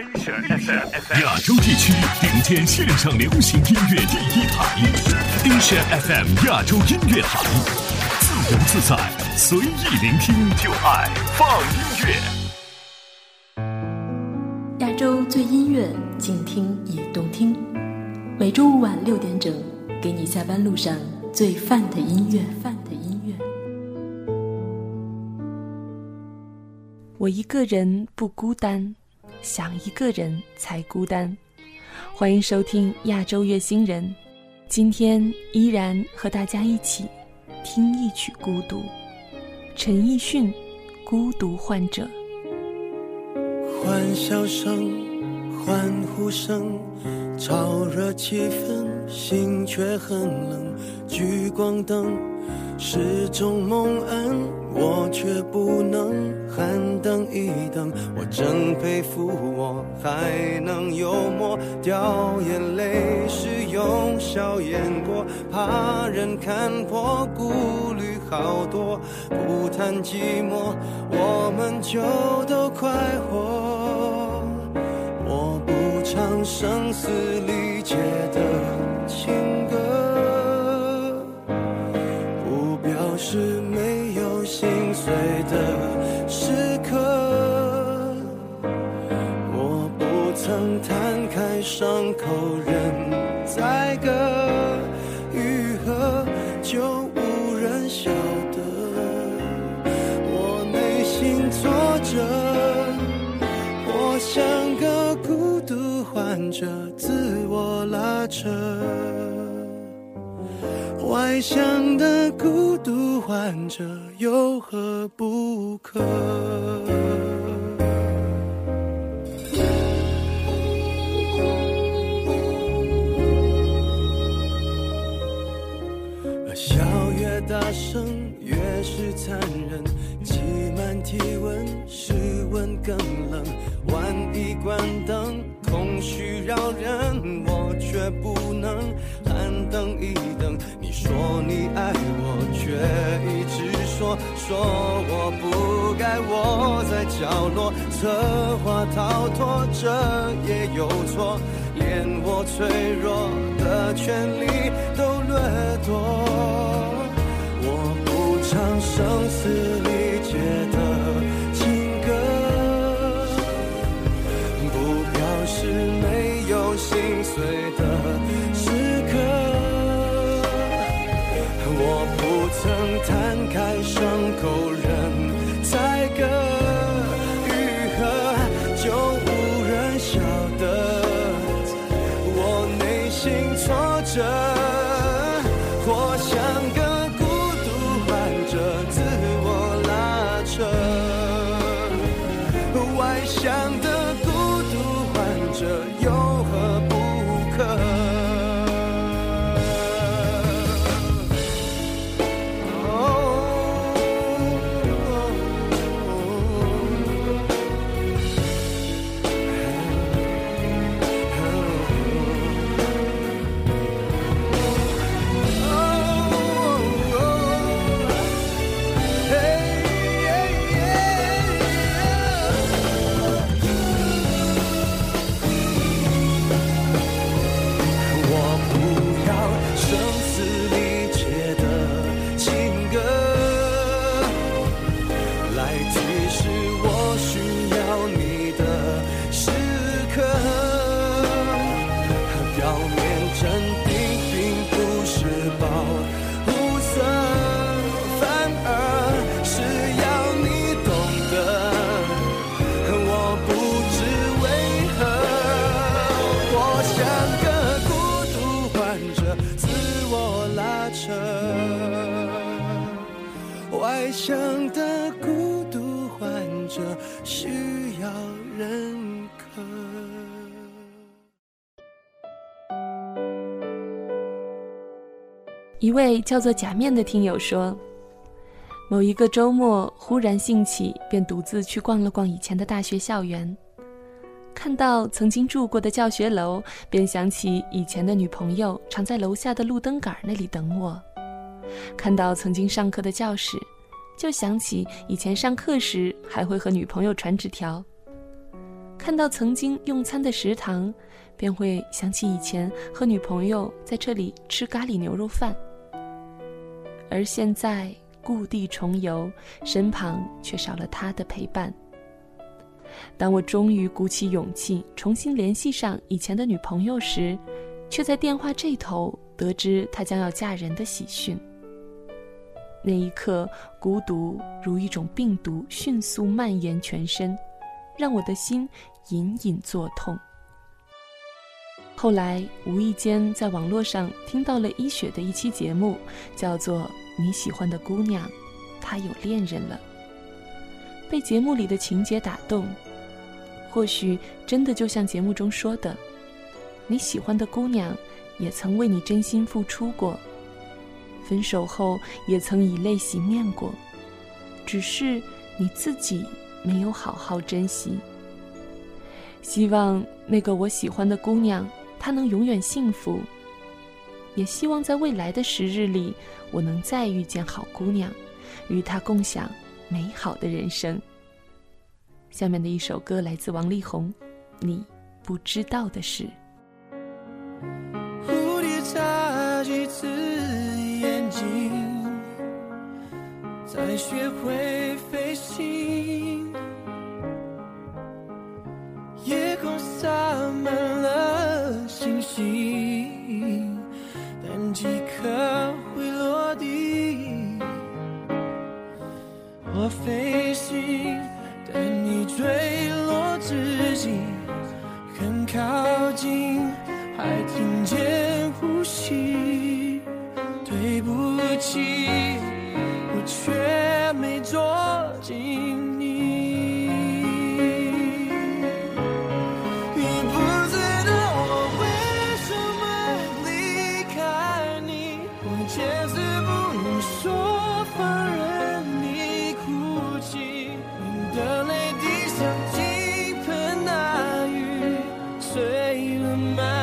亚洲地区顶尖线上流行音乐第一台，Asia FM 亚洲音乐台，自由自在，随意聆听，就爱放音乐。亚洲最音乐，静听也动听。每周五晚六点整，给你下班路上最范的音乐。范的音乐。我一个人不孤单。想一个人才孤单。欢迎收听亚洲月星人，今天依然和大家一起听一曲孤独。陈奕迅《孤独患者》。欢笑声，欢呼声，炒热气氛，心却很冷。聚光灯。是种蒙恩，我却不能喊等一等。我真佩服，我还能幽默，掉眼泪时用笑掩过，怕人看破，顾虑好多。不谈寂寞，我们就都快活。我不唱声嘶力竭的伤口仍在割，愈合就无人晓得。我内心挫折，我像个孤独患者，自我拉扯。外向的孤独患者有何不可？体温，室温更冷。万一关灯，空虚扰人，我却不能喊等一等。你说你爱我，却一直说说我不该窝在角落，策划逃脱，这也有错，连我脆弱的权利都掠夺，我不唱生死一位叫做假面的听友说：“某一个周末忽然兴起，便独自去逛了逛以前的大学校园。看到曾经住过的教学楼，便想起以前的女朋友常在楼下的路灯杆那里等我；看到曾经上课的教室，就想起以前上课时还会和女朋友传纸条；看到曾经用餐的食堂，便会想起以前和女朋友在这里吃咖喱牛肉饭。而现在故地重游，身旁却少了他的陪伴。当我终于鼓起勇气重新联系上以前的女朋友时，却在电话这头得知她将要嫁人的喜讯。那一刻，孤独如一种病毒，迅速蔓延全身，让我的心隐隐作痛。后来无意间在网络上听到了一雪的一期节目，叫做《你喜欢的姑娘》，她有恋人了。被节目里的情节打动，或许真的就像节目中说的，你喜欢的姑娘也曾为你真心付出过，分手后也曾以泪洗面过，只是你自己没有好好珍惜。希望那个我喜欢的姑娘，他能永远幸福，也希望在未来的时日里，我能再遇见好姑娘，与她共享。美好的人生。下面的一首歌来自王力宏，《你不知道的事》。蝴蝶眨几次眼睛，才学会飞行。飞行，但你坠落之际很靠碎了满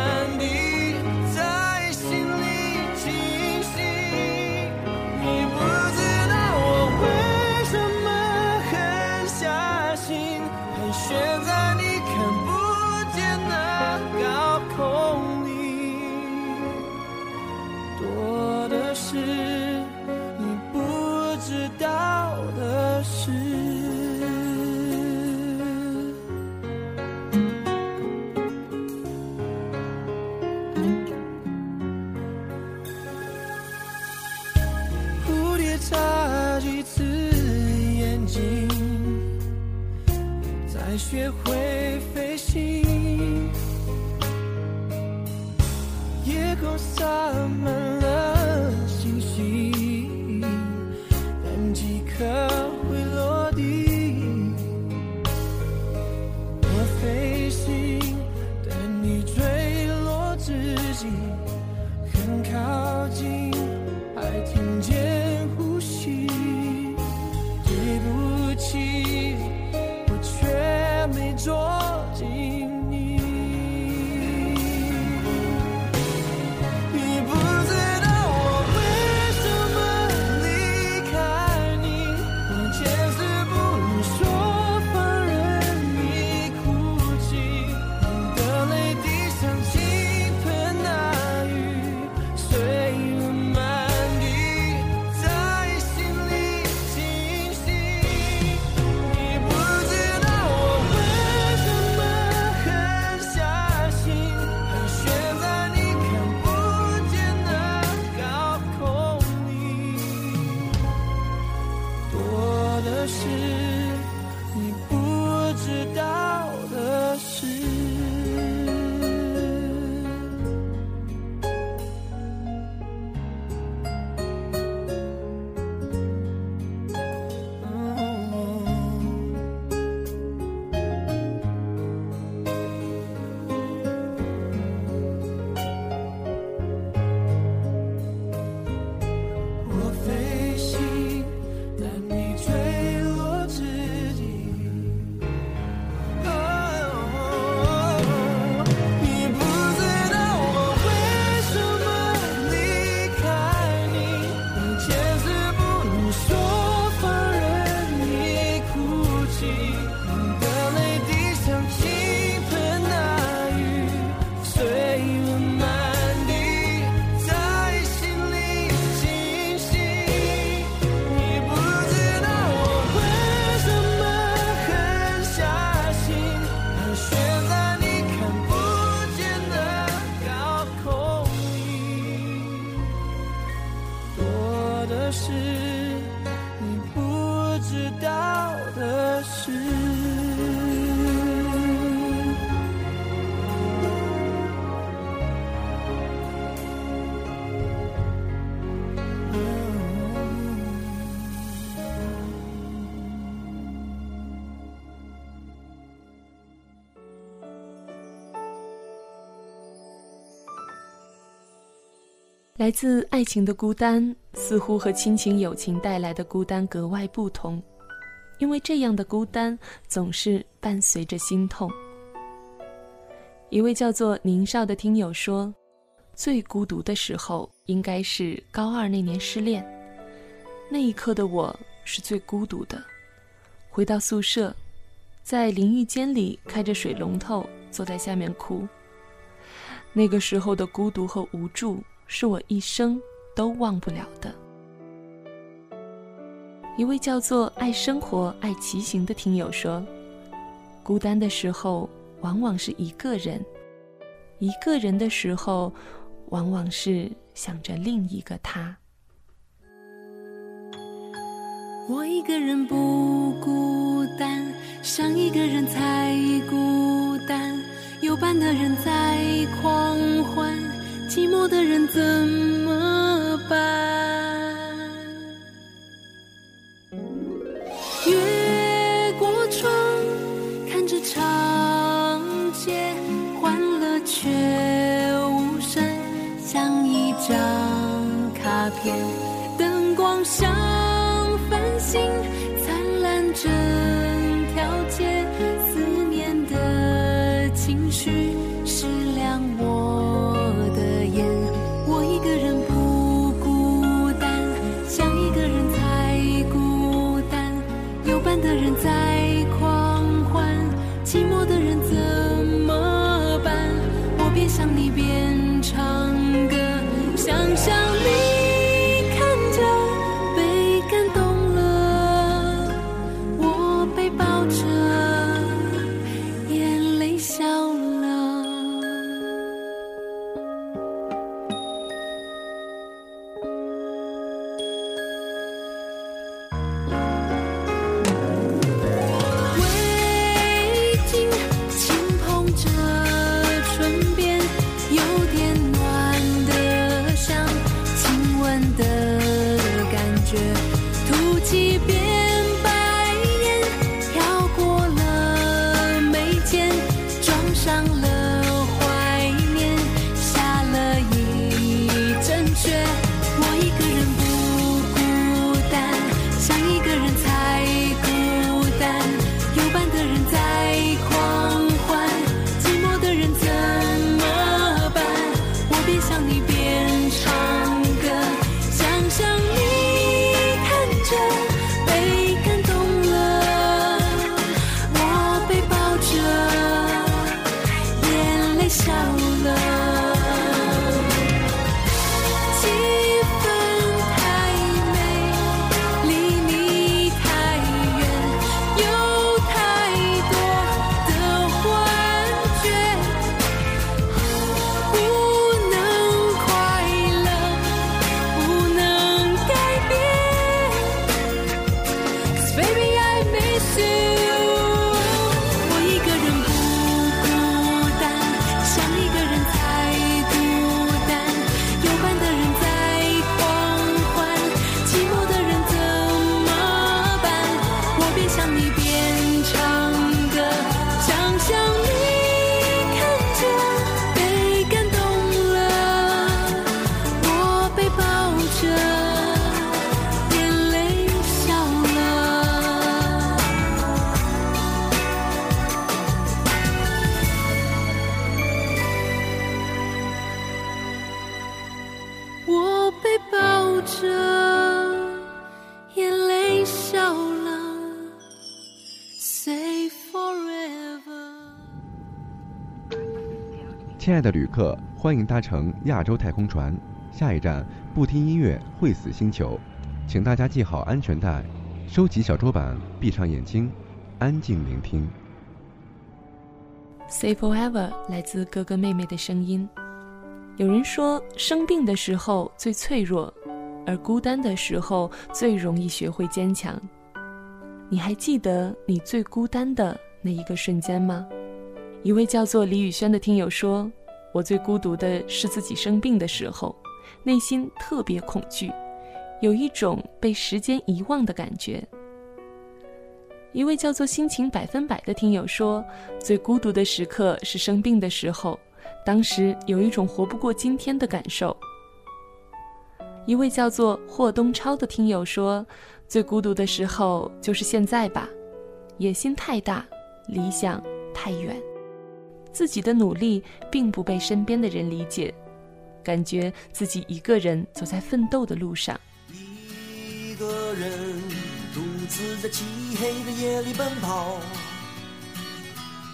来自爱情的孤单，似乎和亲情、友情带来的孤单格外不同，因为这样的孤单总是伴随着心痛。一位叫做宁少的听友说：“最孤独的时候，应该是高二那年失恋，那一刻的我是最孤独的。回到宿舍，在淋浴间里开着水龙头，坐在下面哭。那个时候的孤独和无助。”是我一生都忘不了的。一位叫做“爱生活、爱骑行”的听友说：“孤单的时候，往往是一个人；一个人的时候，往往是想着另一个他。”我一个人不孤单，想一个人才孤单。有伴的人在狂欢。寂寞的人怎么办？爱的旅客，欢迎搭乘亚洲太空船，下一站不听音乐会死星球，请大家系好安全带，收起小桌板，闭上眼睛，安静聆听。Say forever 来自哥哥妹妹的声音。有人说，生病的时候最脆弱，而孤单的时候最容易学会坚强。你还记得你最孤单的那一个瞬间吗？一位叫做李宇轩的听友说：“我最孤独的是自己生病的时候，内心特别恐惧，有一种被时间遗忘的感觉。”一位叫做心情百分百的听友说：“最孤独的时刻是生病的时候，当时有一种活不过今天的感受。”一位叫做霍东超的听友说：“最孤独的时候就是现在吧，野心太大，理想太远，自己的努力并不被身边的人理解，感觉自己一个人走在奋斗的路上。”一个人独自在漆黑的夜里奔跑，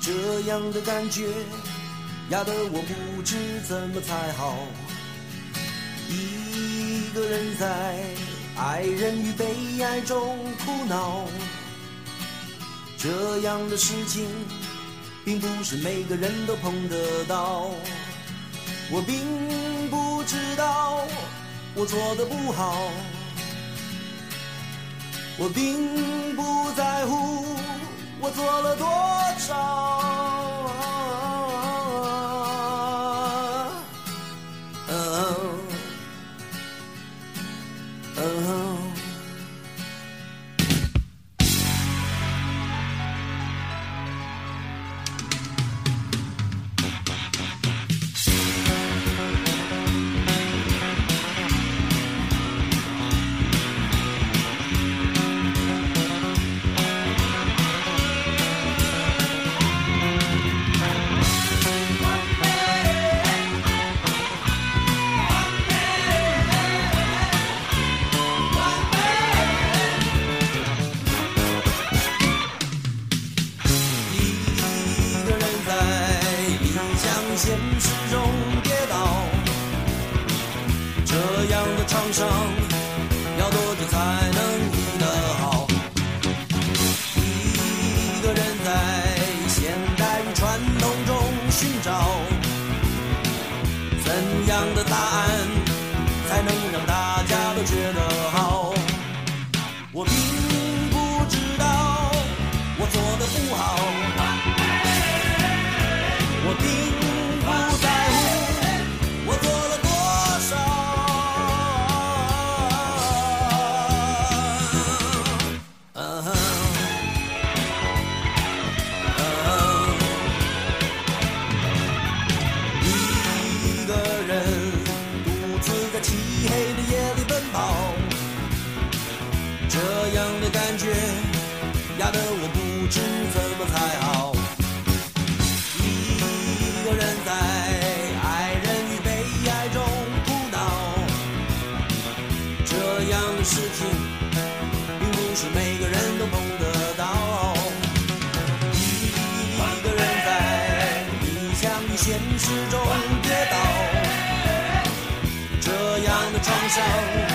这样的感觉压得我不知怎么才好。一个人在爱人与被爱中苦恼，这样的事情并不是每个人都碰得到。我并不知道我做的不好，我并不在乎我做了多少。知怎么才好。一个人在爱人与被爱中苦恼，这样的事情并不是每个人都碰得到。一个人在理想与现实中跌倒，这样的创伤。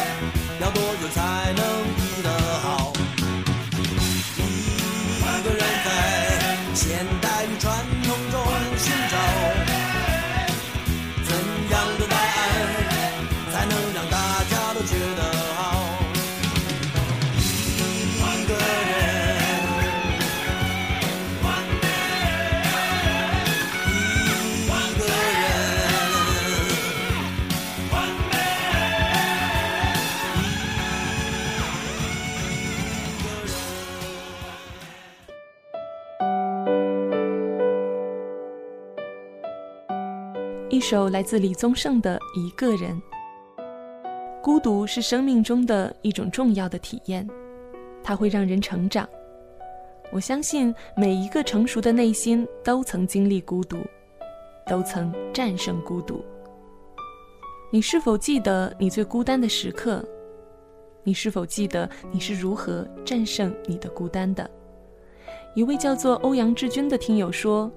一个人，一个人。一首来自李宗盛的《一个人》。孤独是生命中的一种重要的体验，它会让人成长。我相信每一个成熟的内心都曾经历孤独，都曾战胜孤独。你是否记得你最孤单的时刻？你是否记得你是如何战胜你的孤单的？一位叫做欧阳志军的听友说。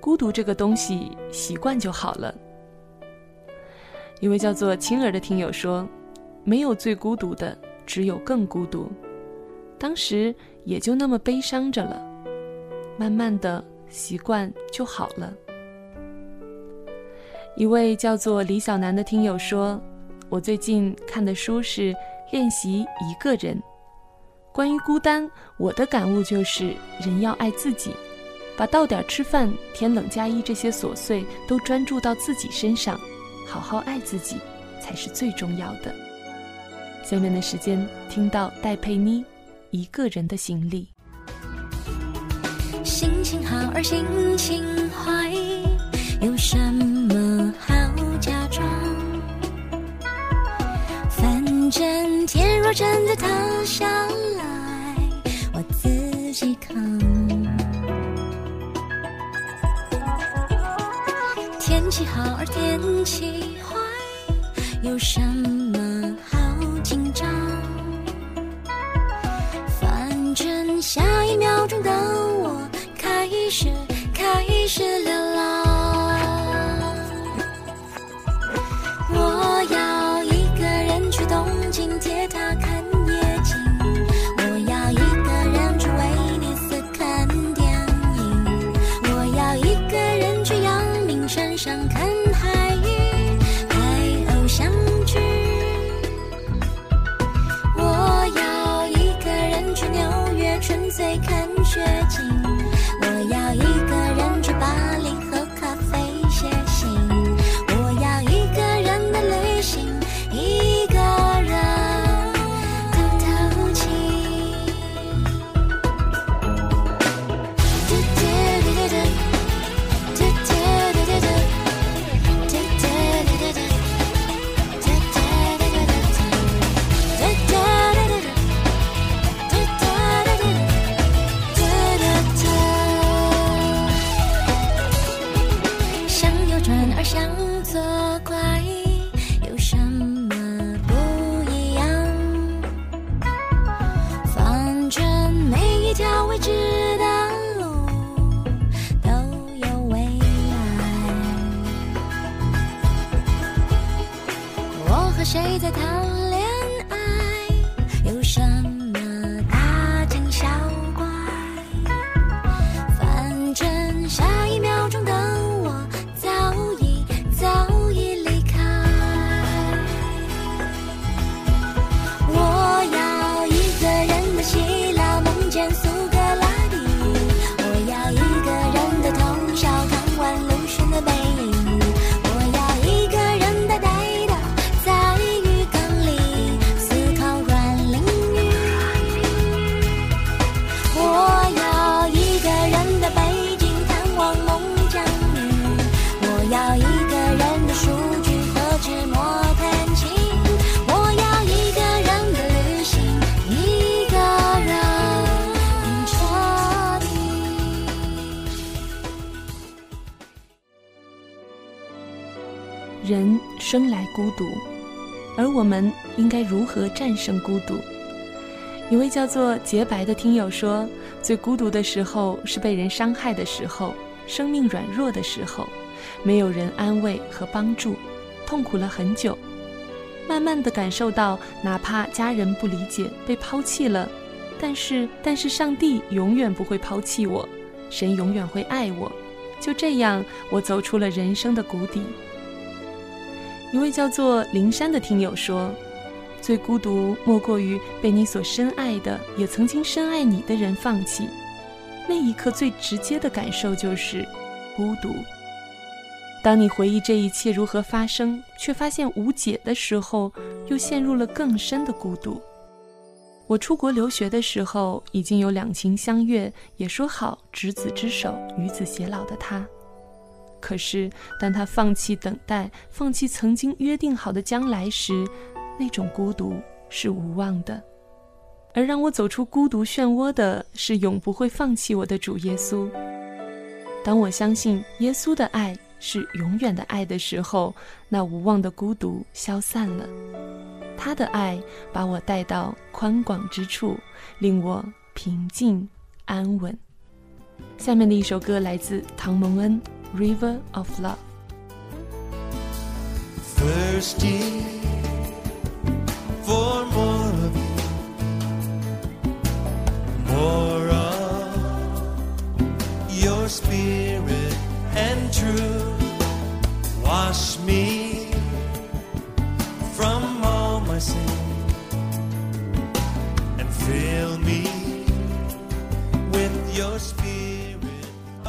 孤独这个东西，习惯就好了。一位叫做青儿的听友说：“没有最孤独的，只有更孤独。当时也就那么悲伤着了，慢慢的习惯就好了。”一位叫做李小楠的听友说：“我最近看的书是《练习一个人》，关于孤单，我的感悟就是人要爱自己。”把到点吃饭、天冷加衣这些琐碎都专注到自己身上，好好爱自己才是最重要的。下面的时间，听到戴佩妮《一个人的行李》。心情好而心情坏，有什么好假装？反正天若真的塌下来，我自己扛。气好而天气坏，有什么好紧张？反正下一秒钟的我开始开始孤独，而我们应该如何战胜孤独？一位叫做洁白的听友说：“最孤独的时候是被人伤害的时候，生命软弱的时候，没有人安慰和帮助，痛苦了很久。慢慢的感受到，哪怕家人不理解，被抛弃了，但是但是上帝永远不会抛弃我，神永远会爱我。就这样，我走出了人生的谷底。”一位叫做灵山的听友说：“最孤独莫过于被你所深爱的，也曾经深爱你的人放弃。那一刻最直接的感受就是孤独。当你回忆这一切如何发生，却发现无解的时候，又陷入了更深的孤独。我出国留学的时候，已经有两情相悦，也说好执子之手，与子偕老的他。”可是，当他放弃等待，放弃曾经约定好的将来时，那种孤独是无望的。而让我走出孤独漩涡的是永不会放弃我的主耶稣。当我相信耶稣的爱是永远的爱的时候，那无望的孤独消散了。他的爱把我带到宽广之处，令我平静安稳。下面的一首歌来自唐蒙恩。River of Love. Thirsty for more of you, more of your spirit and truth. Wash me from all my sin and fill me with your spirit.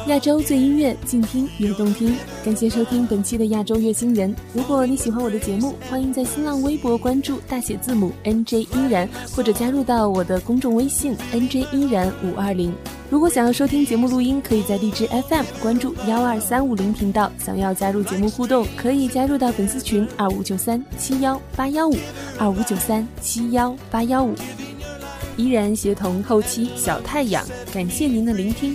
亚洲最音乐，静听越动听。感谢收听本期的亚洲乐星人。如果你喜欢我的节目，欢迎在新浪微博关注大写字母 NJ 依然，或者加入到我的公众微信 NJ 依然五二零。如果想要收听节目录音，可以在荔枝 FM 关注幺二三五零频道。想要加入节目互动，可以加入到粉丝群二五九三七幺八幺五二五九三七幺八幺五。依然协同后期小太阳，感谢您的聆听。